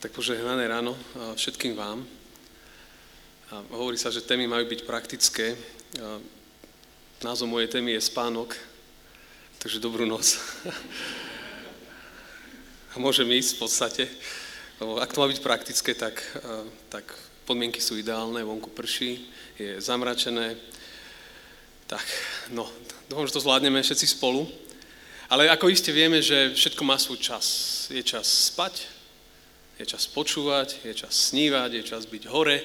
Tak požehnané ráno všetkým vám. Hovorí sa, že témy majú byť praktické. Názov mojej témy je spánok, takže dobrú noc. A môžem ísť v podstate, ak to má byť praktické, tak, tak podmienky sú ideálne, vonku prší, je zamračené. Tak, no, dúfam, že to zvládneme všetci spolu. Ale ako iste vieme, že všetko má svoj čas. Je čas spať, je čas počúvať, je čas snívať, je čas byť hore,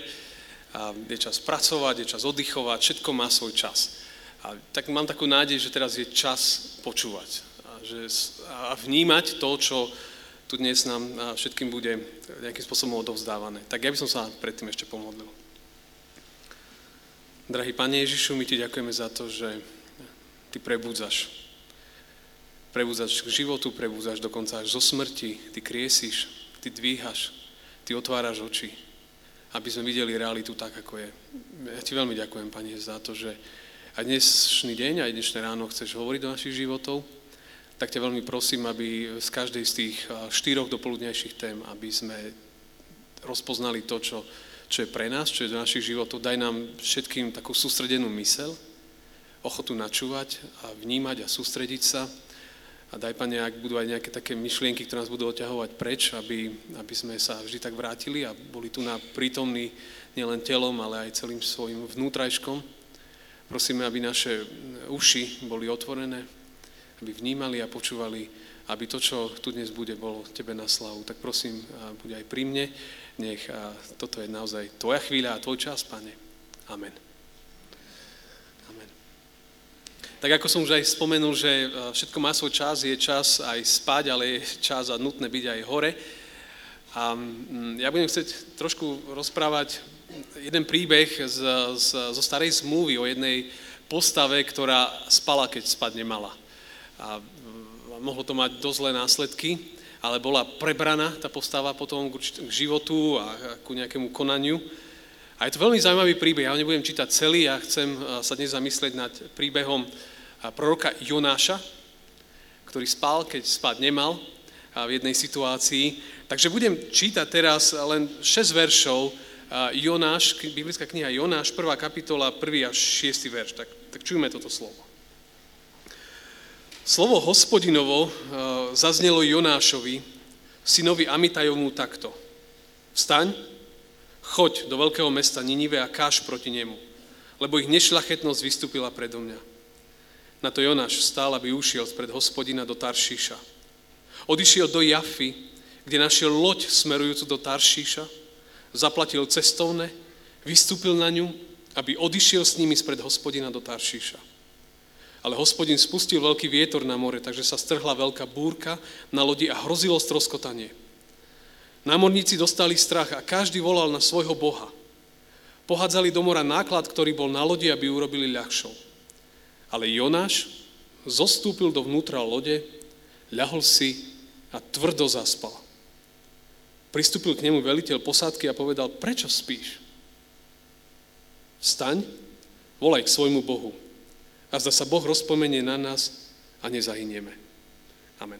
a je čas pracovať, je čas oddychovať, všetko má svoj čas. A tak mám takú nádej, že teraz je čas počúvať a, že, a vnímať to, čo tu dnes nám všetkým bude nejakým spôsobom odovzdávané. Tak ja by som sa predtým ešte pomodlil. Drahý Pane Ježišu, my Ti ďakujeme za to, že Ty prebudzaš prebúzaš k životu, prebúzaš dokonca až zo smrti, ty kriesíš, ty dvíhaš, ty otváraš oči, aby sme videli realitu tak, ako je. Ja ti veľmi ďakujem, Pane, za to, že aj dnešný deň, aj dnešné ráno chceš hovoriť do našich životov, tak ťa veľmi prosím, aby z každej z tých štyroch dopoludnejších tém, aby sme rozpoznali to, čo, čo je pre nás, čo je do našich životov. Daj nám všetkým takú sústredenú mysel, ochotu načúvať a vnímať a sústrediť sa a daj, Pane, ak budú aj nejaké také myšlienky, ktoré nás budú oťahovať preč, aby, aby sme sa vždy tak vrátili a boli tu na prítomní nielen telom, ale aj celým svojim vnútrajškom. Prosíme, aby naše uši boli otvorené, aby vnímali a počúvali, aby to, čo tu dnes bude, bolo Tebe na slavu. Tak prosím, buď aj pri mne, nech toto je naozaj Tvoja chvíľa a Tvoj čas, Pane. Amen. Tak ako som už aj spomenul, že e, všetko má svoj čas, je čas aj spať, ale je čas a nutné byť aj hore. A mm, ja budem chcieť trošku rozprávať jeden príbeh z, z, zo starej zmluvy o jednej postave, ktorá spala, keď spať nemala. A mm, mohlo to mať dosť zlé následky, ale bola prebraná tá postava potom k životu a ku nejakému konaniu. A je to veľmi zaujímavý príbeh. Ja ho nebudem čítať celý, ja chcem e, sa dnes zamyslieť nad príbehom proroka Jonáša, ktorý spal, keď spať nemal v jednej situácii. Takže budem čítať teraz len 6 veršov Jonáš, biblická kniha Jonáš, 1. kapitola, 1. až 6. verš. Tak, tak čujme toto slovo. Slovo hospodinovo zaznelo Jonášovi, synovi Amitajovmu takto. Vstaň, choď do veľkého mesta Ninive a káž proti nemu, lebo ich nešlachetnosť vystúpila predo mňa. Na to Jonáš vstal, aby ušiel spred hospodina do Taršíša. Odišiel do Jafy, kde našiel loď smerujúcu do Taršíša, zaplatil cestovné, vystúpil na ňu, aby odišiel s nimi spred hospodina do Taršíša. Ale hospodin spustil veľký vietor na more, takže sa strhla veľká búrka na lodi a hrozilo stroskotanie. Námorníci dostali strach a každý volal na svojho boha. Pohádzali do mora náklad, ktorý bol na lodi, aby urobili ľahšou. Ale Jonáš zostúpil dovnútra lode, ľahol si a tvrdo zaspal. Pristúpil k nemu veliteľ posádky a povedal, prečo spíš? Vstaň, volaj k svojmu Bohu. A zda sa Boh rozpomenie na nás a nezahynieme. Amen.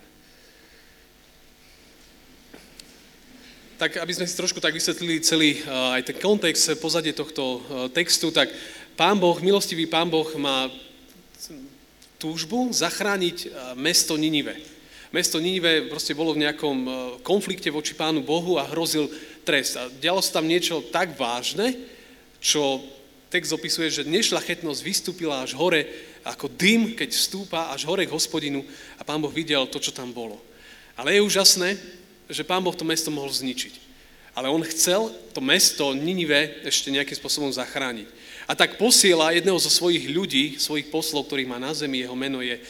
Tak, aby sme si trošku tak vysvetlili celý aj ten kontext, pozadie tohto textu, tak Pán Boh, milostivý Pán Boh má túžbu zachrániť e, mesto Ninive. Mesto Ninive proste bolo v nejakom e, konflikte voči Pánu Bohu a hrozil trest. A dialo sa tam niečo tak vážne, čo text opisuje, že nešlachetnosť vystúpila až hore ako dym, keď vstúpa až hore k hospodinu a Pán Boh videl to, čo tam bolo. Ale je úžasné, že Pán Boh to mesto mohol zničiť. Ale on chcel to mesto Ninive ešte nejakým spôsobom zachrániť. A tak posiela jedného zo svojich ľudí, svojich poslov, ktorých má na zemi, jeho meno je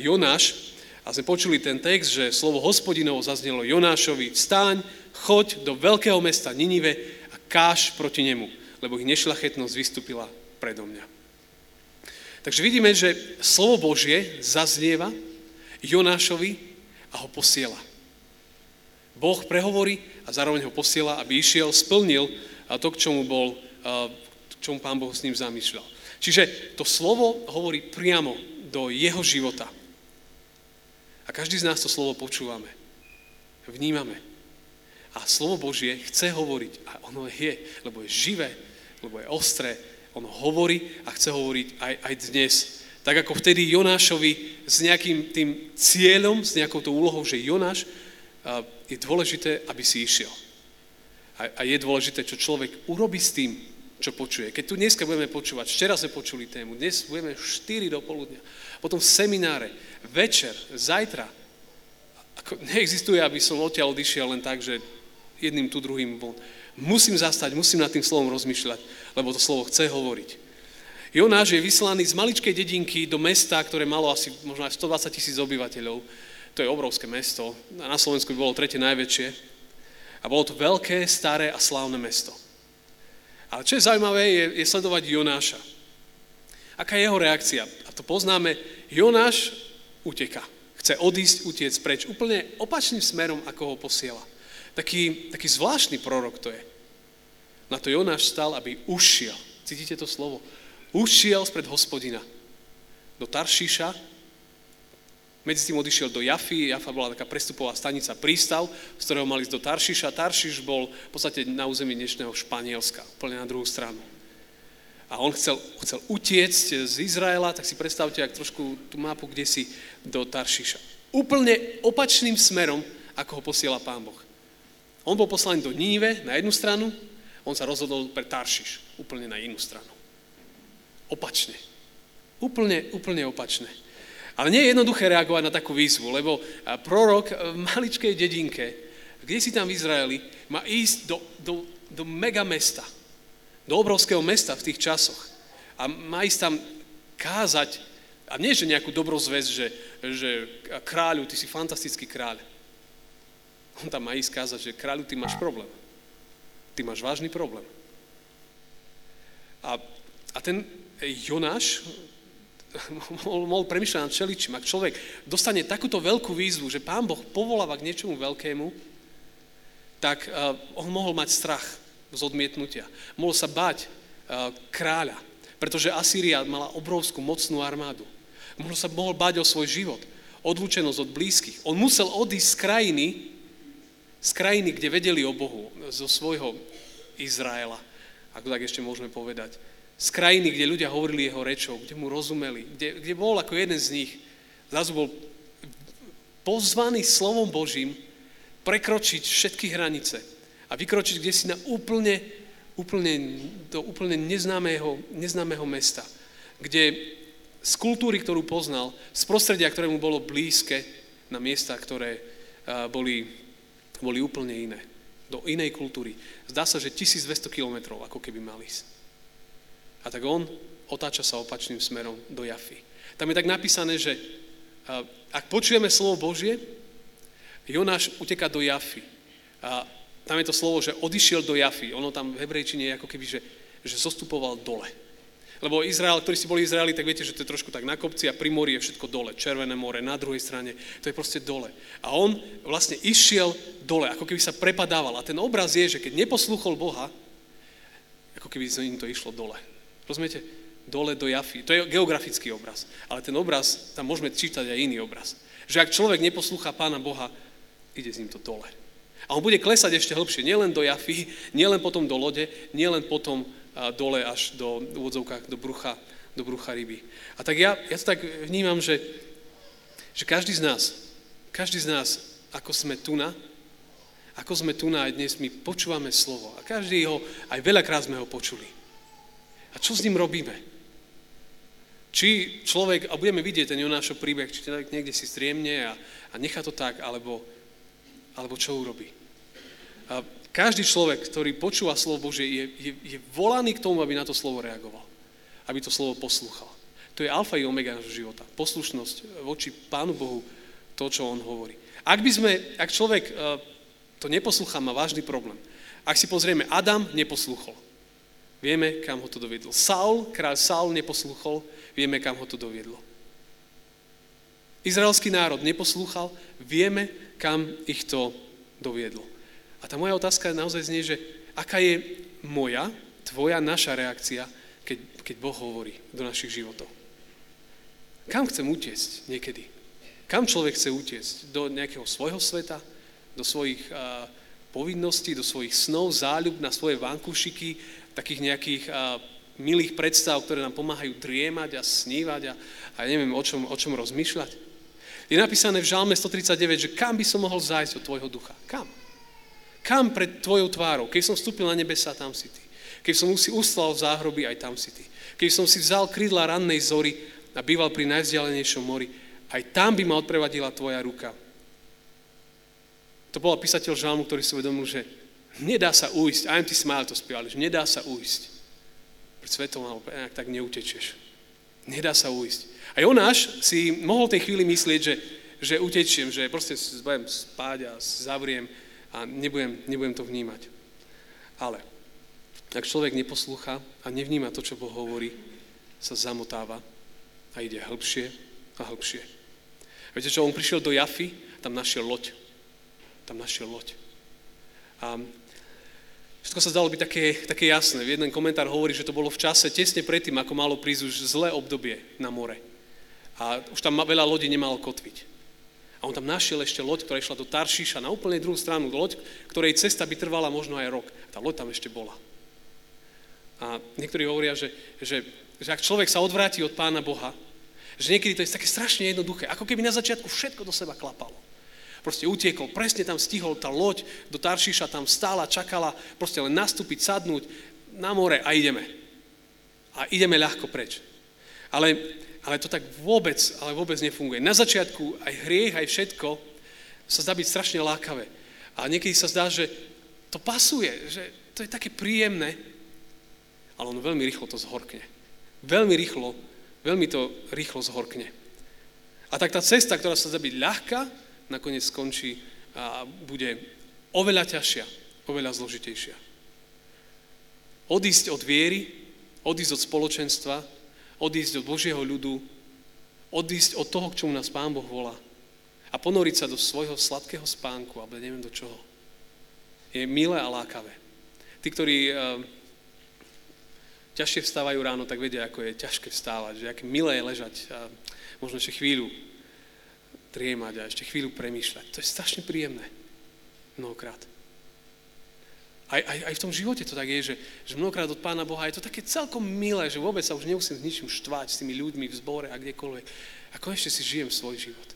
Jonáš. A sme počuli ten text, že slovo hospodinovo zaznelo Jonášovi, stáň, choď do veľkého mesta Ninive a káž proti nemu, lebo ich nešlachetnosť vystúpila predo mňa. Takže vidíme, že slovo Božie zaznieva Jonášovi a ho posiela. Boh prehovorí a zároveň ho posiela, aby išiel, splnil to, k čomu bol čomu Pán Boh s ním zamýšľal. Čiže to slovo hovorí priamo do jeho života. A každý z nás to slovo počúvame. Vnímame. A slovo Božie chce hovoriť. A ono je, lebo je živé, lebo je ostré. Ono hovorí a chce hovoriť aj, aj dnes. Tak ako vtedy Jonášovi s nejakým tým cieľom, s nejakou tou úlohou, že Jonáš je dôležité, aby si išiel. A, a je dôležité, čo človek urobí s tým, čo počuje. Keď tu dneska budeme počúvať, včera sme počuli tému, dnes budeme 4 do poludnia, potom semináre, večer, zajtra. Ako, neexistuje, aby som odtiaľ odišiel len tak, že jedným tu, druhým von. Musím zastať, musím nad tým slovom rozmýšľať, lebo to slovo chce hovoriť. Jonáš je vyslaný z maličkej dedinky do mesta, ktoré malo asi možno aj 120 tisíc obyvateľov. To je obrovské mesto. Na Slovensku by bolo tretie najväčšie. A bolo to veľké, staré a slávne mesto. Ale čo je zaujímavé, je, je sledovať Jonáša. Aká je jeho reakcia? A to poznáme. Jonáš uteka. Chce odísť, utiec preč. Úplne opačným smerom, ako ho posiela. Taký, taký zvláštny prorok to je. Na to Jonáš stal, aby ušiel. Cítite to slovo? Ušiel spred hospodina do Taršíša, medzi tým odišiel do Jafy, Jafa bola taká prestupová stanica, prístav, z ktorého mali ísť do Taršiša. Taršiš bol v podstate na území dnešného Španielska, úplne na druhú stranu. A on chcel, chcel utiecť z Izraela, tak si predstavte, ak trošku tú mapu, kde si do Taršiša. Úplne opačným smerom, ako ho posiela Pán Boh. On bol poslaný do Níve na jednu stranu, on sa rozhodol pre Taršiš, úplne na inú stranu. Opačne. Úplne, úplne opačne. Ale nie je jednoduché reagovať na takú výzvu, lebo prorok v maličkej dedinke, kde si tam v Izraeli, má ísť do, do, do mega mesta, do obrovského mesta v tých časoch. A má ísť tam kázať, a nie že nejakú dobrú zväz, že, že kráľu, ty si fantastický kráľ. On tam má ísť kázať, že kráľu, ty máš problém. Ty máš vážny problém. A, a ten Jonáš, mohol, premyšľať nad čeličím. Ak človek dostane takúto veľkú výzvu, že Pán Boh povoláva k niečomu veľkému, tak uh, on mohol mať strach z odmietnutia. Mohol sa báť uh, kráľa, pretože Asýria mala obrovskú mocnú armádu. Mohol sa mohol báť o svoj život, odlúčenosť od blízkych. On musel odísť z krajiny, z krajiny, kde vedeli o Bohu, zo svojho Izraela, ako tak ešte môžeme povedať z krajiny, kde ľudia hovorili jeho rečou, kde mu rozumeli, kde, kde bol ako jeden z nich. Zrazu bol pozvaný slovom Božím prekročiť všetky hranice a vykročiť kde si na úplne, úplne, do úplne neznámého, neznámého mesta, kde z kultúry, ktorú poznal, z prostredia, ktoré mu bolo blízke, na miesta, ktoré boli, boli úplne iné. Do inej kultúry. Zdá sa, že 1200 kilometrov, ako keby mal ísť. A tak on otáča sa opačným smerom do Jafy. Tam je tak napísané, že ak počujeme slovo Božie, Jonáš uteká do Jafy. A tam je to slovo, že odišiel do Jafy. Ono tam v hebrejčine je ako keby, že, že zostupoval dole. Lebo Izrael, ktorí si boli Izraeli, tak viete, že to je trošku tak na kopci a pri mori je všetko dole. Červené more, na druhej strane, to je proste dole. A on vlastne išiel dole, ako keby sa prepadával. A ten obraz je, že keď neposlúchol Boha, ako keby za ním to išlo dole. Rozumiete? Dole do Jafy. To je geografický obraz. Ale ten obraz, tam môžeme čítať aj iný obraz. Že ak človek neposlúcha Pána Boha, ide s ním to dole. A on bude klesať ešte hlbšie. Nielen do Jafy, nielen potom do lode, nielen potom dole až do úvodzovkách, do brucha, do brucha ryby. A tak ja, ja to tak vnímam, že, že každý z nás, každý z nás, ako sme tu na, ako sme tu na aj dnes, my počúvame slovo. A každý ho, aj veľakrát sme ho počuli. A čo s ním robíme? Či človek, a budeme vidieť ten Jonášov príbeh, či človek niekde si striemne a, a nechá to tak, alebo, alebo čo urobí. A každý človek, ktorý počúva slovo Bože, je, je, je volaný k tomu, aby na to slovo reagoval. Aby to slovo poslúchal. To je alfa i omega nášho života. Poslušnosť voči Pánu Bohu, to, čo On hovorí. Ak by sme, ak človek e, to neposlúcha, má vážny problém. Ak si pozrieme, Adam neposlúchol. Vieme, kam ho to doviedlo. Saul, kráľ Saul neposlúchol, vieme, kam ho to doviedlo. Izraelský národ neposlúchal, vieme, kam ich to doviedlo. A tá moja otázka naozaj znie, že aká je moja, tvoja, naša reakcia, keď, keď Boh hovorí do našich životov. Kam chcem utiecť niekedy? Kam človek chce utiecť? Do nejakého svojho sveta? Do svojich uh, povinností, do svojich snov, záľub, na svoje vankúšiky, takých nejakých milých predstav, ktoré nám pomáhajú driemať a snívať a, a neviem o čom, o čom rozmýšľať. Je napísané v Žalme 139, že kam by som mohol zájsť od tvojho ducha? Kam? Kam pred tvojou tvárou? Keď som vstúpil na nebesa, tam si ty. Keď som si uslal v záhroby, aj tam si ty. Keď som si vzal krídla rannej zory a býval pri najvzdialenejšom mori, aj tam by ma odprevadila tvoja ruka. To bol písateľ žalmu, ktorý si uvedomil, že nedá sa ujsť, aj ty smile to spievali, že nedá sa ujsť. Pred svetom alebo nejak tak neutečieš. Nedá sa ujsť. A Jonáš si mohol tej chvíli myslieť, že, že utečiem, že proste budem spáť a zavriem a nebudem, nebudem to vnímať. Ale ak človek neposlúcha a nevníma to, čo Boh hovorí, sa zamotáva a ide hĺbšie a hĺbšie. Viete čo, on prišiel do Jafy, tam našiel loď. Tam našiel loď. A všetko sa zdalo byť také, také jasné. Jeden komentár hovorí, že to bolo v čase tesne predtým, ako malo prísť už zlé obdobie na more. A už tam veľa lodí nemalo kotviť. A on tam našiel ešte loď, ktorá išla do Taršíša na úplne druhú stranu. Loď, ktorej cesta by trvala možno aj rok. Tá loď tam ešte bola. A niektorí hovoria, že, že, že ak človek sa odvráti od Pána Boha, že niekedy to je také strašne jednoduché, ako keby na začiatku všetko do seba klapalo. Proste utiekol, presne tam stihol tá loď do Taršíša, tam stála, čakala, proste len nastúpiť, sadnúť na more a ideme. A ideme ľahko preč. Ale, ale to tak vôbec, ale vôbec nefunguje. Na začiatku aj hriech, aj všetko sa zdá byť strašne lákavé. A niekedy sa zdá, že to pasuje, že to je také príjemné, ale ono veľmi rýchlo to zhorkne. Veľmi rýchlo, veľmi to rýchlo zhorkne. A tak tá cesta, ktorá sa zdá byť ľahká, nakoniec skončí a bude oveľa ťažšia, oveľa zložitejšia. Odísť od viery, odísť od spoločenstva, odísť od Božieho ľudu, odísť od toho, k čomu nás Pán Boh volá a ponoriť sa do svojho sladkého spánku, alebo neviem do čoho, je milé a lákavé. Tí, ktorí eh, ťažšie vstávajú ráno, tak vedia, ako je ťažké vstávať, že aké milé je ležať a možno ešte chvíľu triemať a ešte chvíľu premýšľať. To je strašne príjemné. Mnohokrát. Aj, aj, aj v tom živote to tak je, že, že mnohokrát od Pána Boha je to také celkom milé, že vôbec sa už nemusím s ničím štvať, s tými ľuďmi v zbore a kdekoľvek. A konečne si žijem svoj život.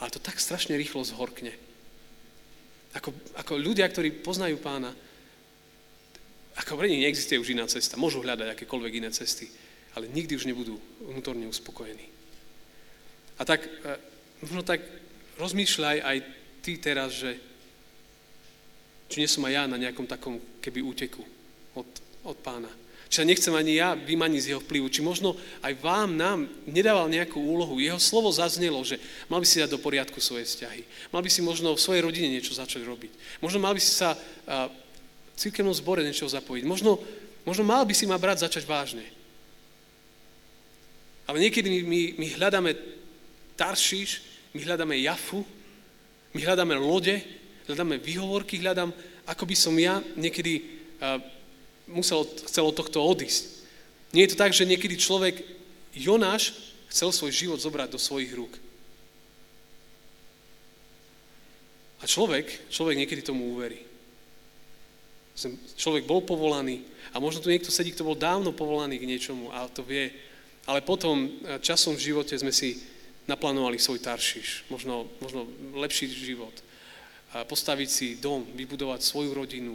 Ale to tak strašne rýchlo zhorkne. Ako, ako ľudia, ktorí poznajú Pána, ako pre nich neexistuje už iná cesta. Môžu hľadať akékoľvek iné cesty, ale nikdy už nebudú vnútorne uspokojení. A tak, e, možno tak rozmýšľaj aj ty teraz, že či nie som aj ja na nejakom takom keby úteku od, od pána. Či sa nechcem ani ja vymaniť z jeho vplyvu. Či možno aj vám, nám nedával nejakú úlohu. Jeho slovo zaznelo, že mal by si dať do poriadku svoje vzťahy. Mal by si možno v svojej rodine niečo začať robiť. Možno mal by si sa církevnom zbore niečo zapojiť. Možno, možno mal by si ma brať začať vážne. Ale niekedy my, my, my hľadáme Taršíš, my hľadáme Jafu, my hľadáme lode, hľadáme výhovorky, hľadám, ako by som ja niekedy uh, musel, chcel od tohto odísť. Nie je to tak, že niekedy človek, Jonáš, chcel svoj život zobrať do svojich rúk. A človek, človek niekedy tomu uverí. Človek bol povolaný a možno tu niekto sedí, kto bol dávno povolaný k niečomu a to vie. Ale potom časom v živote sme si naplánovali svoj taršiš, možno, možno lepší život. Postaviť si dom, vybudovať svoju rodinu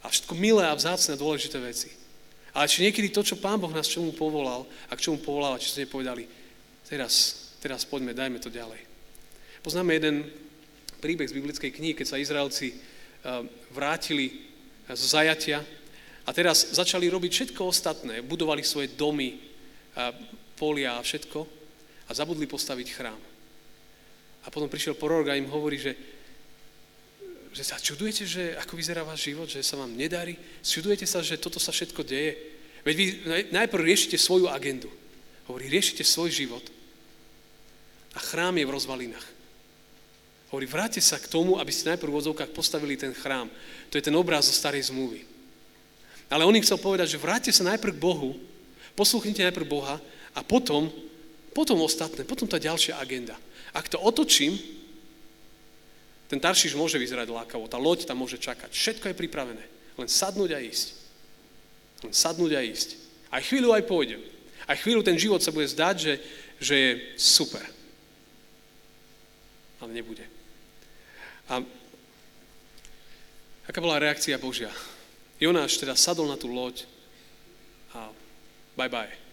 a všetko milé a vzácne a dôležité veci. Ale či niekedy to, čo Pán Boh nás čomu povolal a k čomu povolal, či ste nepovedali, teraz, teraz poďme, dajme to ďalej. Poznáme jeden príbeh z biblickej knihy, keď sa Izraelci eh, vrátili z zajatia a teraz začali robiť všetko ostatné. Budovali svoje domy, polia a všetko a zabudli postaviť chrám. A potom prišiel prorok a im hovorí, že, že sa čudujete, že ako vyzerá váš život, že sa vám nedarí? Čudujete sa, že toto sa všetko deje? Veď vy najprv riešite svoju agendu. Hovorí, riešite svoj život. A chrám je v rozvalinách. Hovorí, vráte sa k tomu, aby ste najprv v odzovkách postavili ten chrám. To je ten obraz zo starej zmluvy. Ale on im chcel povedať, že vráte sa najprv k Bohu, posluchnite najprv Boha a potom, potom ostatné, potom tá ďalšia agenda. Ak to otočím, Ten Taršiš môže vyzerať lákavo, tá loď tam môže čakať. Všetko je pripravené. Len sadnúť a ísť. Len sadnúť a ísť. Aj chvíľu aj pôjdem. Aj chvíľu ten život sa bude zdať, že, že je super. Ale nebude. A aká bola reakcia Božia? Jonáš teda sadol na tú loď a bye bye.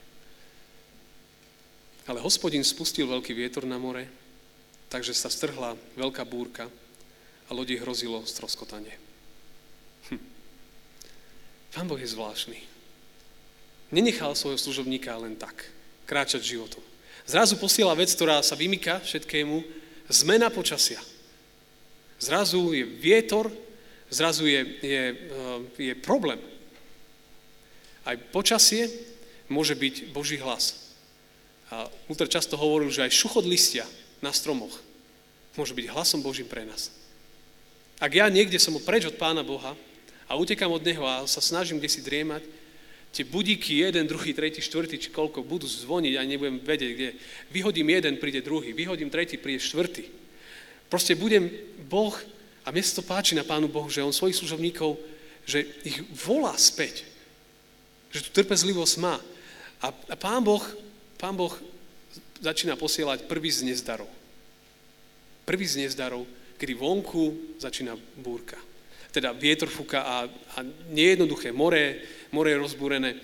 Ale hospodin spustil veľký vietor na more, takže sa strhla veľká búrka a lodi hrozilo stroskotanie. Hm. Pán Boh je zvláštny. Nenechal svojho služobníka len tak, kráčať životom. Zrazu posiela vec, ktorá sa vymyka všetkému, zmena počasia. Zrazu je vietor, zrazu je, je, eh, je problém. Aj počasie môže byť Boží hlas. A Luther často hovoril, že aj šuchot listia na stromoch môže byť hlasom Božím pre nás. Ak ja niekde som preč od Pána Boha a utekám od Neho a sa snažím kde si driemať, tie budíky, jeden, druhý, tretí, štvrtý, či koľko, budú zvoniť a nebudem vedieť, kde. Vyhodím jeden, príde druhý, vyhodím tretí, príde štvrtý. Proste budem Boh, a mne sa to páči na Pánu Bohu, že On svojich služobníkov, že ich volá späť. Že tu trpezlivosť má. A, a Pán Boh, Pán Boh začína posielať prvý z nezdarov. Prvý z nezdarov, kedy vonku začína búrka. Teda vietor fúka a, a nejednoduché more, more je rozbúrené.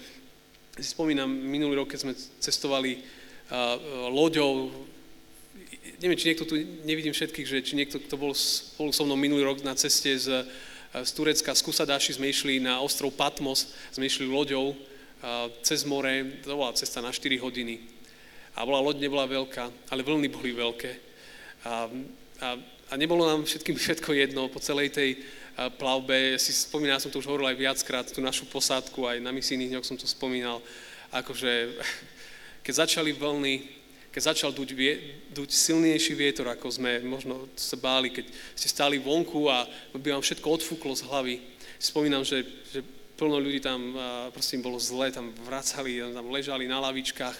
Si spomínam, minulý rok, keď sme cestovali uh, loďou, neviem, či niekto tu, nevidím všetkých, že či niekto, kto bol spolu so mnou minulý rok na ceste z, z Turecka, z Kusadaši sme išli na ostrov Patmos, sme išli loďou cez more, to bola cesta na 4 hodiny. A bola loď, nebola veľká, ale vlny boli veľké. A, a a nebolo nám všetkým všetko jedno po celej tej plavbe. Si spomínal, som to už hovoril aj viackrát, tú našu posádku, aj na misijných dňoch som to spomínal. Akože, keď začali vlny, keď začal duť, vie, duť silnejší vietor, ako sme možno sa báli, keď ste stáli vonku a by vám všetko odfúklo z hlavy. Spomínam, že, že plno ľudí tam, prosím, bolo zle, tam vracali, tam ležali na lavičkách.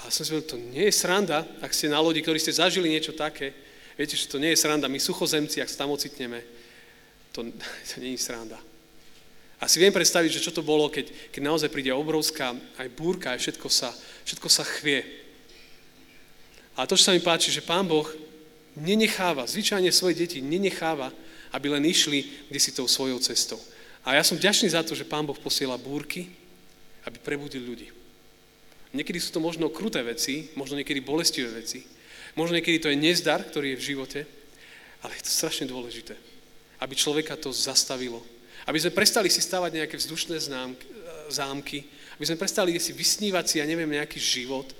A som si povedal, to nie je sranda, ak ste na lodi, ktorí ste zažili niečo také, Viete, že to nie je sranda. My suchozemci, ak sa tam ocitneme, to, to nie je sranda. A si viem predstaviť, že čo to bolo, keď, keď naozaj príde obrovská aj búrka, aj všetko sa, všetko sa chvie. A to, čo sa mi páči, že Pán Boh nenecháva, zvyčajne svoje deti nenecháva, aby len išli kde si tou svojou cestou. A ja som vďačný za to, že Pán Boh posiela búrky, aby prebudil ľudí. Niekedy sú to možno kruté veci, možno niekedy bolestivé veci, Možno niekedy to je nezdar, ktorý je v živote, ale je to strašne dôležité, aby človeka to zastavilo. Aby sme prestali si stavať nejaké vzdušné známky, zámky, aby sme prestali si vysnívať si, ja neviem, nejaký život,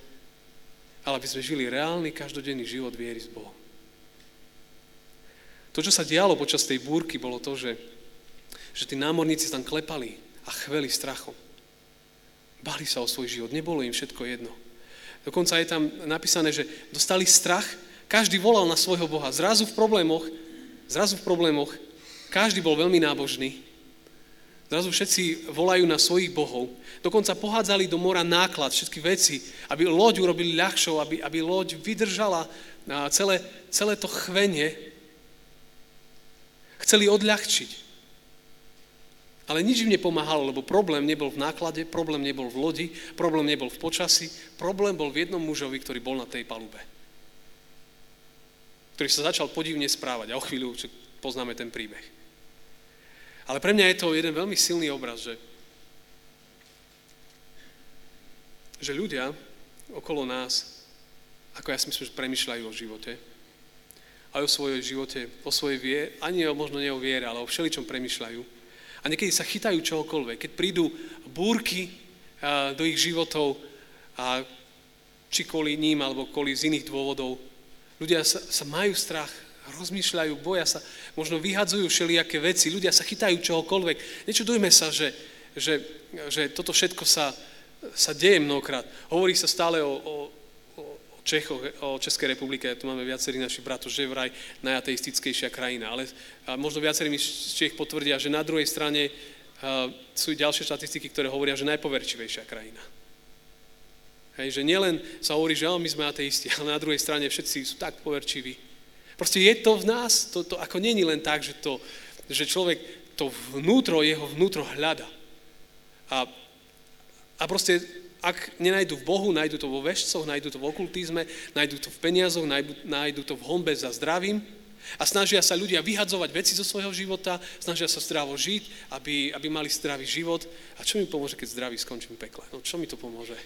ale aby sme žili reálny, každodenný život viery s Bohom. To, čo sa dialo počas tej búrky, bolo to, že, že tí námorníci tam klepali a chveli strachom. Bali sa o svoj život, nebolo im všetko jedno. Dokonca je tam napísané, že dostali strach, každý volal na svojho Boha. Zrazu v problémoch, zrazu v problémoch, každý bol veľmi nábožný. Zrazu všetci volajú na svojich bohov. Dokonca pohádzali do mora náklad, všetky veci, aby loď urobili ľahšou, aby, aby loď vydržala celé, celé to chvenie. Chceli odľahčiť. Ale nič im nepomáhalo, lebo problém nebol v náklade, problém nebol v lodi, problém nebol v počasí, problém bol v jednom mužovi, ktorý bol na tej palube. Ktorý sa začal podivne správať a o chvíľu poznáme ten príbeh. Ale pre mňa je to jeden veľmi silný obraz, že, že ľudia okolo nás, ako ja si myslím, že premyšľajú o živote, aj o svojej živote, o svojej vie, ani o, možno nie o viere, ale o všeličom premyšľajú a niekedy sa chytajú čohokoľvek. Keď prídu búrky do ich životov, a či kvôli ním, alebo kvôli z iných dôvodov, ľudia sa, sa majú strach, rozmýšľajú, boja sa, možno vyhadzujú všelijaké veci, ľudia sa chytajú čohokoľvek. Nečudujme sa, že, že, že toto všetko sa, sa deje mnohokrát. Hovorí sa stále o, o, Čechoch, o Českej republike, tu máme viacerí našich bratov, že je vraj najateistickejšia krajina, ale možno viacerí mi z Čech potvrdia, že na druhej strane sú ďalšie štatistiky, ktoré hovoria, že najpoverčivejšia krajina. Hej, že nielen sa hovorí, že my sme ateisti, ale na druhej strane všetci sú tak poverčiví. Proste je to v nás, to, to ako není len tak, že, to, že človek to vnútro, jeho vnútro hľada. A, a proste, ak nenajdu v Bohu, nájdu to vo vešcoch, nájdu to v okultizme, nájdu to v peniazoch, nájdu, to v hombe za zdravím a snažia sa ľudia vyhadzovať veci zo svojho života, snažia sa zdravo žiť, aby, aby mali zdravý život. A čo mi pomôže, keď zdravý skončím v pekle? No čo mi to pomôže?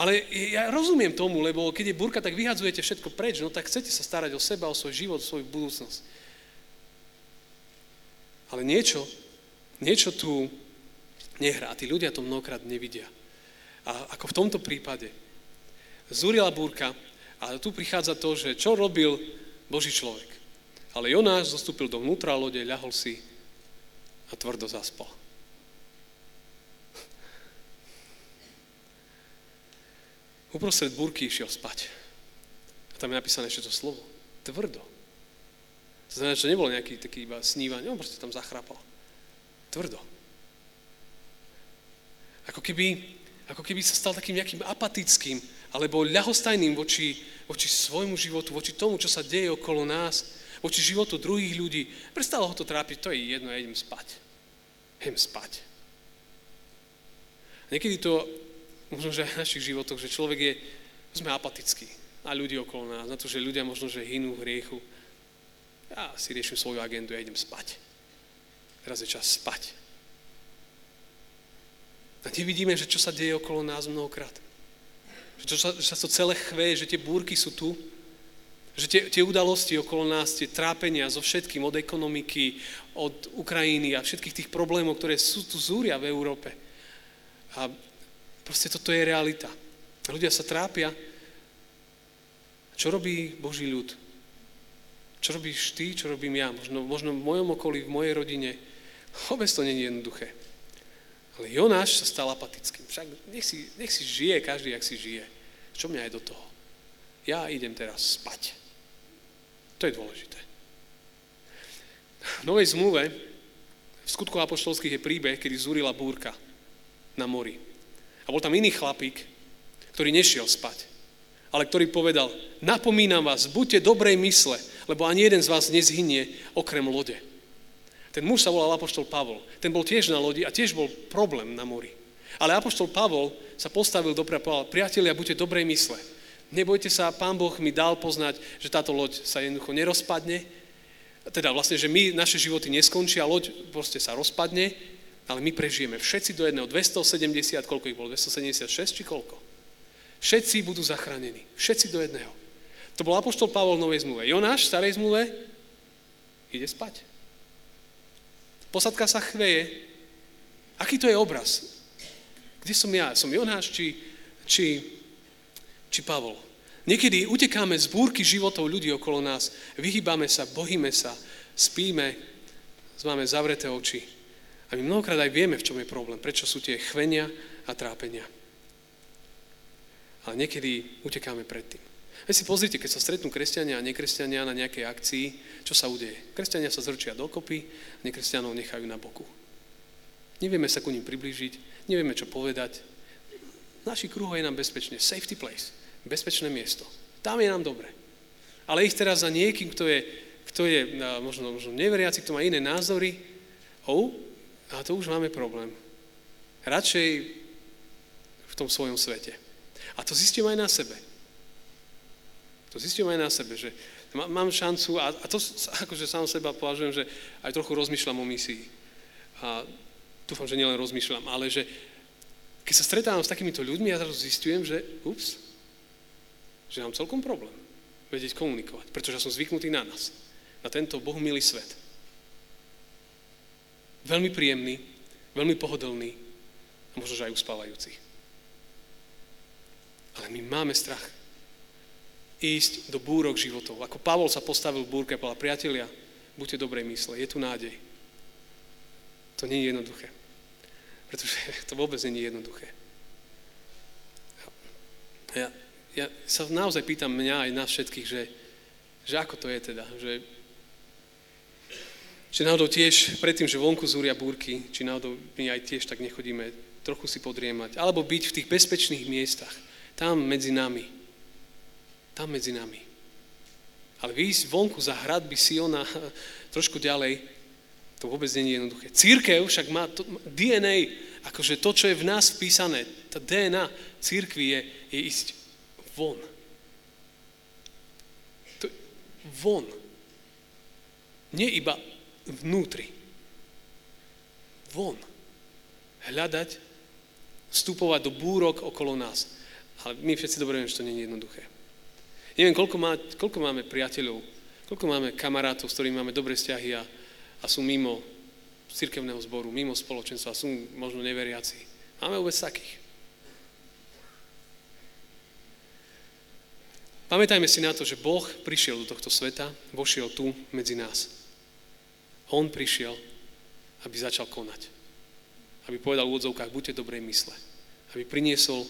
Ale ja rozumiem tomu, lebo keď je burka, tak vyhadzujete všetko preč, no tak chcete sa starať o seba, o svoj život, o svoju budúcnosť. Ale niečo, niečo tu nehrá a tí ľudia to mnohokrát nevidia. A ako v tomto prípade, zúrila búrka a tu prichádza to, že čo robil Boží človek. Ale Jonáš zostúpil do vnútra lode, ľahol si a tvrdo zaspal. Uprostred búrky išiel spať. A tam je napísané ešte to slovo. Tvrdo. To znamená, že nebolo nejaký taký iba snívanie, on proste tam zachrapal. Tvrdo. Ako keby, ako keby sa stal takým nejakým apatickým, alebo ľahostajným voči, voči svojmu životu, voči tomu, čo sa deje okolo nás, voči životu druhých ľudí. Prestalo ho to trápiť, to je jedno, ja idem spať. Idem spať. Niekedy to možno, že aj v našich životoch, že človek je, sme apatickí a ľudí okolo nás, na to, že ľudia možno, že hynú v hriechu. Ja si riešim svoju agendu, ja idem spať. Teraz je čas spať. A nevidíme, že čo sa deje okolo nás mnohokrát. Že, sa, že sa to celé chveje, že tie búrky sú tu, že tie, tie udalosti okolo nás, tie trápenia so všetkým, od ekonomiky, od Ukrajiny a všetkých tých problémov, ktoré sú tu zúria v Európe. A Proste toto je realita. Ľudia sa trápia. Čo robí Boží ľud? Čo robíš ty, čo robím ja? Možno, možno v mojom okolí, v mojej rodine. Vôbec to nie je jednoduché. Ale Jonáš sa stal apatickým. Však nech si, nech si žije každý, jak si žije. Čo mňa je do toho? Ja idem teraz spať. To je dôležité. V Novej zmluve v skutku apoštolských je príbeh, kedy zúrila búrka na mori. A bol tam iný chlapík, ktorý nešiel spať, ale ktorý povedal, napomínam vás, buďte dobrej mysle, lebo ani jeden z vás nezhynie okrem lode. Ten muž sa volal Apoštol Pavol. Ten bol tiež na lodi a tiež bol problém na mori. Ale Apoštol Pavol sa postavil dobre a povedal, priatelia, buďte dobrej mysle. Nebojte sa, pán Boh mi dal poznať, že táto loď sa jednoducho nerozpadne. Teda vlastne, že my, naše životy neskončia, loď proste sa rozpadne ale my prežijeme všetci do jedného. 270, koľko ich bolo? 276 či koľko? Všetci budú zachránení. Všetci do jedného. To bol apoštol Pavol v Novej zmluve. Jonáš v Starej zmluve ide spať. Posadka sa chveje. Aký to je obraz? Kde som ja? Som Jonáš či, či, či Pavol? Niekedy utekáme z búrky životov ľudí okolo nás, vyhýbame sa, bohíme sa, spíme, máme zavreté oči a my mnohokrát aj vieme, v čom je problém, prečo sú tie chvenia a trápenia. Ale niekedy utekáme pred tým. Veď si pozrite, keď sa stretnú kresťania a nekresťania na nejakej akcii, čo sa udeje? Kresťania sa zrčia dokopy, nekresťanov nechajú na boku. Nevieme sa ku ním priblížiť, nevieme, čo povedať. V našich kruhoch je nám bezpečne. Safety place. Bezpečné miesto. Tam je nám dobre. Ale ich teraz za niekým, kto je, kto je možno, možno neveriaci, kto má iné názory, oh, a to už máme problém. Radšej v tom svojom svete. A to zistím aj na sebe. To zistím aj na sebe, že mám šancu, a, a to akože sám seba považujem, že aj trochu rozmýšľam o misii. A dúfam, že nielen rozmýšľam, ale že keď sa stretávam s takýmito ľuďmi, ja zrazu zistujem, že ups, že mám celkom problém vedieť komunikovať, pretože som zvyknutý na nás, na tento Bohu milý svet. Veľmi príjemný, veľmi pohodlný a možno, že aj uspávajúci. Ale my máme strach ísť do búrok životov. Ako Pavol sa postavil v búrke a povedal, priatelia, buďte dobrej mysle, je tu nádej. To nie je jednoduché. Pretože to vôbec nie je jednoduché. Ja, ja sa naozaj pýtam mňa aj nás všetkých, že, že ako to je teda, že že náhodou tiež predtým, že vonku zúria búrky, či náhodou my aj tiež tak nechodíme trochu si podriemať, alebo byť v tých bezpečných miestach, tam medzi nami. Tam medzi nami. Ale výjsť vonku za hradby Siona trošku ďalej, to vôbec nie je jednoduché. Církev však má to, DNA, akože to, čo je v nás vpísané, tá DNA církvy je, je ísť von. To, von. Nie iba vnútri. Von. Hľadať, vstupovať do búrok okolo nás. Ale my všetci dobre vieme, že to nie je jednoduché. Neviem, koľko, má, koľko máme priateľov, koľko máme kamarátov, s ktorými máme dobré vzťahy a, a sú mimo cirkevného zboru, mimo spoločenstva, sú možno neveriaci. Máme vôbec takých. Pamätajme si na to, že Boh prišiel do tohto sveta, vošiel tu medzi nás. On prišiel, aby začal konať. Aby povedal v úvodzovkách, buďte dobrej mysle. Aby priniesol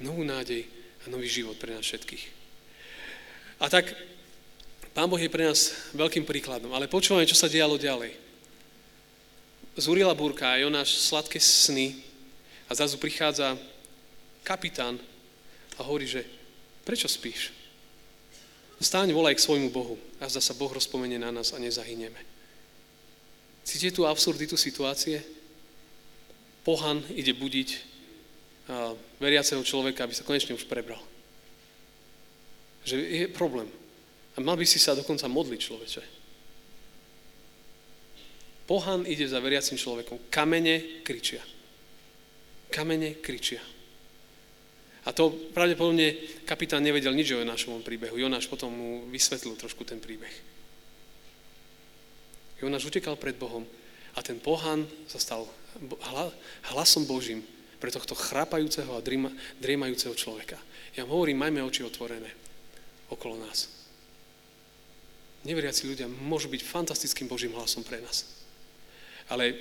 novú nádej a nový život pre nás všetkých. A tak Pán Boh je pre nás veľkým príkladom. Ale počúvame, čo sa dialo ďalej zúrila búrka a Jonáš sladké sny a zrazu prichádza kapitán a hovorí, že prečo spíš? Stáň, volaj k svojmu Bohu a zda sa Boh rozpomenie na nás a nezahyneme. Cítite tú absurditu situácie? Pohan ide budiť veriaceho človeka, aby sa konečne už prebral. Že je problém. A mal by si sa dokonca modliť človeče. Pohan ide za veriacim človekom. Kamene kričia. Kamene kričia. A to pravdepodobne kapitán nevedel nič o Jonášovom príbehu. Jonáš potom mu vysvetlil trošku ten príbeh. Jonáš utekal pred Bohom a ten pohan sa stal hlasom Božím pre tohto chrapajúceho a driemajúceho človeka. Ja vám hovorím, majme oči otvorené okolo nás. Neveriaci ľudia môžu byť fantastickým Božím hlasom pre nás. Ale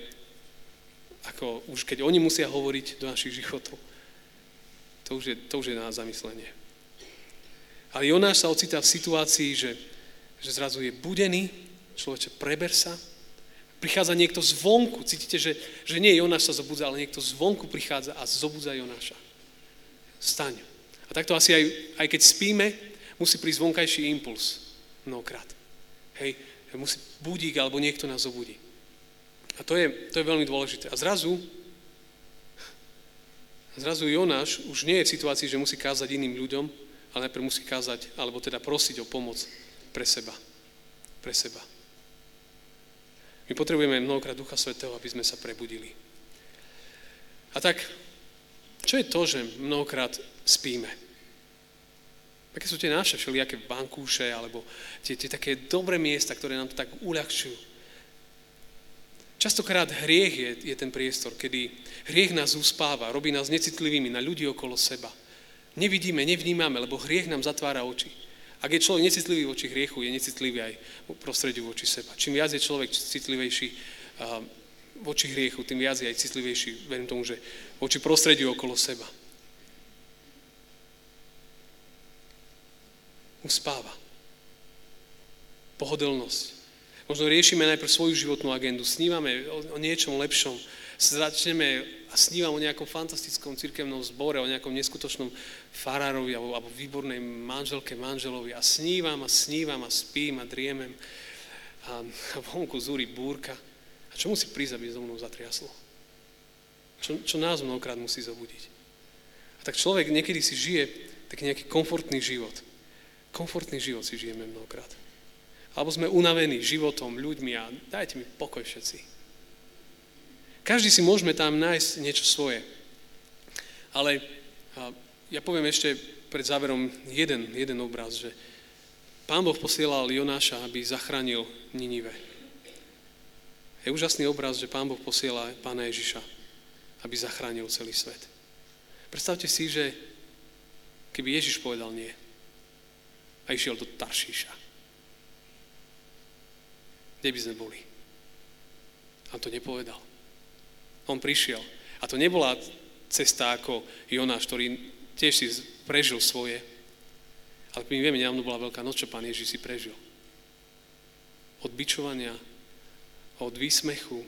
ako už keď oni musia hovoriť do našich životov, to už je, to už je na zamyslenie. Ale Jonáš sa ocitá v situácii, že, že zrazu je budený, človeče, preber sa, prichádza niekto zvonku, cítite, že, že nie Jonáš sa zobudza, ale niekto zvonku prichádza a zobudza Jonáša. Staň. A takto asi aj, aj keď spíme, musí prísť vonkajší impuls. Mnohokrát. Hej, musí budík alebo niekto nás zobudí. A to je, to je veľmi dôležité. A zrazu, zrazu Jonáš už nie je v situácii, že musí kázať iným ľuďom, ale najprv musí kázať, alebo teda prosiť o pomoc pre seba. Pre seba. My potrebujeme mnohokrát Ducha Svetého, aby sme sa prebudili. A tak, čo je to, že mnohokrát spíme? Aké sú tie naše všelijaké bankúše, alebo tie, tie také dobré miesta, ktoré nám to tak uľahčujú? Častokrát hriech je, je ten priestor, kedy hriech nás uspáva, robí nás necitlivými na ľudí okolo seba. Nevidíme, nevnímame, lebo hriech nám zatvára oči. Ak je človek necitlivý voči hriechu, je necitlivý aj v prostrediu voči seba. Čím viac je človek citlivejší voči hriechu, tým viac je aj citlivejší, verím tomu, že voči prostrediu okolo seba. Uspáva. Pohodlnosť. Možno riešime najprv svoju životnú agendu, snívame o, o niečom lepšom, začneme a snívam o nejakom fantastickom cirkevnom zbore, o nejakom neskutočnom farárovi alebo, alebo výbornej manželke, manželovi a snívam a snívam a spím a driemem a, a vonku zúri búrka. A čo musí prísť, aby zo mnou zatriaslo? Čo, čo nás mnohokrát musí zobudiť? A tak človek niekedy si žije taký nejaký komfortný život. Komfortný život si žijeme mnohokrát. Alebo sme unavení životom, ľuďmi a dajte mi pokoj všetci. Každý si môžeme tam nájsť niečo svoje. Ale ja poviem ešte pred záverom jeden, jeden obraz, že Pán Boh posielal Jonáša, aby zachránil Ninive. Je úžasný obraz, že Pán Boh posiela Pána Ježiša, aby zachránil celý svet. Predstavte si, že keby Ježiš povedal nie a išiel do Taršíša, kde by sme boli. A to nepovedal. On prišiel. A to nebola cesta ako Jonáš, ktorý tiež si prežil svoje. Ale my vieme, nedávno bola veľká noc, čo pán Ježiš si prežil. Od bičovania, od výsmechu,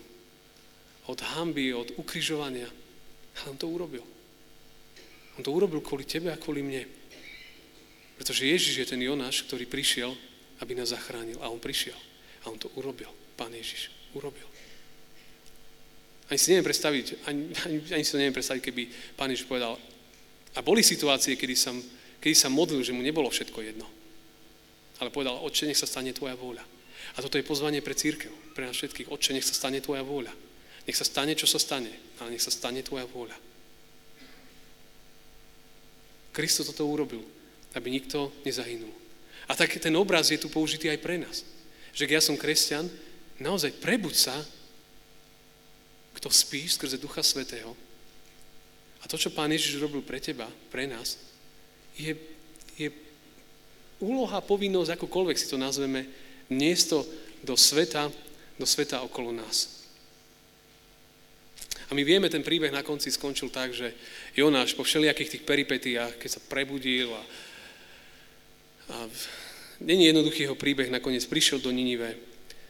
od hamby, od ukrižovania. A on to urobil. On to urobil kvôli tebe a kvôli mne. Pretože Ježiš je ten Jonáš, ktorý prišiel, aby nás zachránil. A on prišiel. A on to urobil. Pán Ježiš urobil. Ani si neviem predstaviť, ani, ani, ani si to neviem predstaviť, keby Pán Ježiš povedal, a boli situácie, kedy som, kedy modlil, že mu nebolo všetko jedno. Ale povedal, Otče, nech sa stane Tvoja vôľa. A toto je pozvanie pre církev, pre nás všetkých. Otče, nech sa stane Tvoja vôľa. Nech sa stane, čo sa stane, ale nech sa stane Tvoja vôľa. Kristus toto urobil, aby nikto nezahynul. A tak ten obraz je tu použitý aj pre nás. Že ja som kresťan, naozaj prebuď sa, kto spí skrze Ducha Svetého. A to, čo Pán Ježiš robil pre teba, pre nás, je, je úloha, povinnosť, akokoľvek si to nazveme, niesť to do sveta, do sveta okolo nás. A my vieme, ten príbeh na konci skončil tak, že Jonáš po všelijakých tých peripetiách, keď sa prebudil a, a není jednoduchý jeho príbeh, nakoniec prišiel do Ninive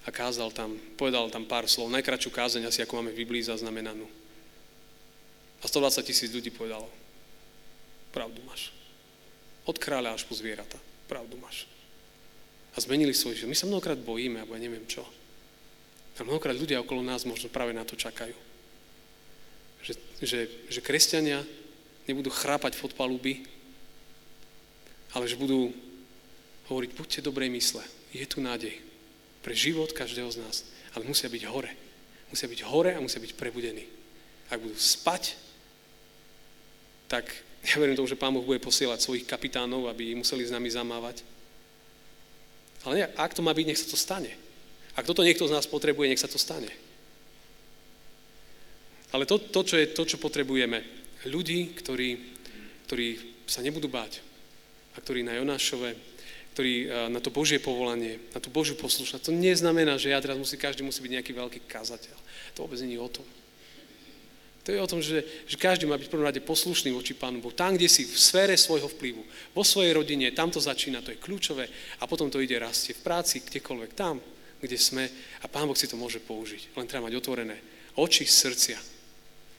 a kázal tam, povedal tam pár slov, najkračšiu kázeň asi, ako máme v Biblii zaznamenanú. A 120 tisíc ľudí povedalo, pravdu máš. Od kráľa až po zvieratá, pravdu máš. A zmenili svoj život. My sa mnohokrát bojíme, alebo ja neviem čo. A mnohokrát ľudia okolo nás možno práve na to čakajú že, že, že kresťania nebudú chrápať v odpaluby, ale že budú hovoriť, buďte dobrej mysle, je tu nádej pre život každého z nás, ale musia byť hore. Musia byť hore a musia byť prebudení. Ak budú spať, tak ja verím tomu, že Pán Boh bude posielať svojich kapitánov, aby museli s nami zamávať. Ale nie, ak to má byť, nech sa to stane. Ak toto niekto z nás potrebuje, nech sa to stane. Ale to, to, čo je to, čo potrebujeme, ľudí, ktorí, ktorí sa nebudú báť a ktorí na Jonášove, ktorí eh, na to Božie povolanie, na tú Božiu poslušnosť, to neznamená, že ja teraz musí, každý musí byť nejaký veľký kazateľ. To vôbec nie je o tom. To je o tom, že, že každý má byť v prvom rade poslušný voči Pánu Bohu. Tam, kde si v sfére svojho vplyvu, vo svojej rodine, tam to začína, to je kľúčové a potom to ide rastie v práci, kdekoľvek, tam, kde sme a Pán Boh si to môže použiť. Len treba mať otvorené oči, srdcia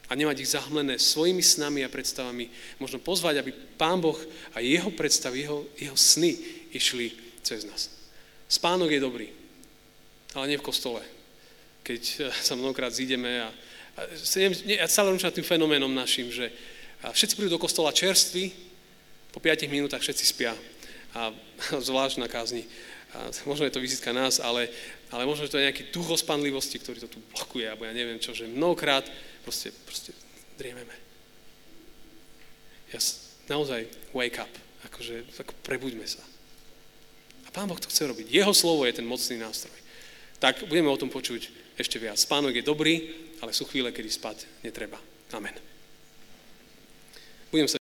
a nemať ich zahmlené svojimi snami a predstavami. Možno pozvať, aby Pán Boh a jeho predstavy, jeho, jeho sny išli cez nás. Spánok je dobrý, ale nie v kostole. Keď eh, sa mnohokrát zídeme a, a, a celé nad tým fenoménom našim, že všetci prídu do kostola čerství, po 5 minútach všetci spia. A, a zvlášť na kázni. A možno je to vizitka nás, ale, ale možno, že to je nejaký duch ospanlivosti, ktorý to tu blokuje, alebo ja neviem čo, že mnohokrát proste, proste driememe. Ja naozaj wake up, akože ako prebuďme sa. Pán Boh to chce robiť. Jeho slovo je ten mocný nástroj. Tak budeme o tom počuť ešte viac. Spánok je dobrý, ale sú chvíle, kedy spať netreba. Amen. Budem sa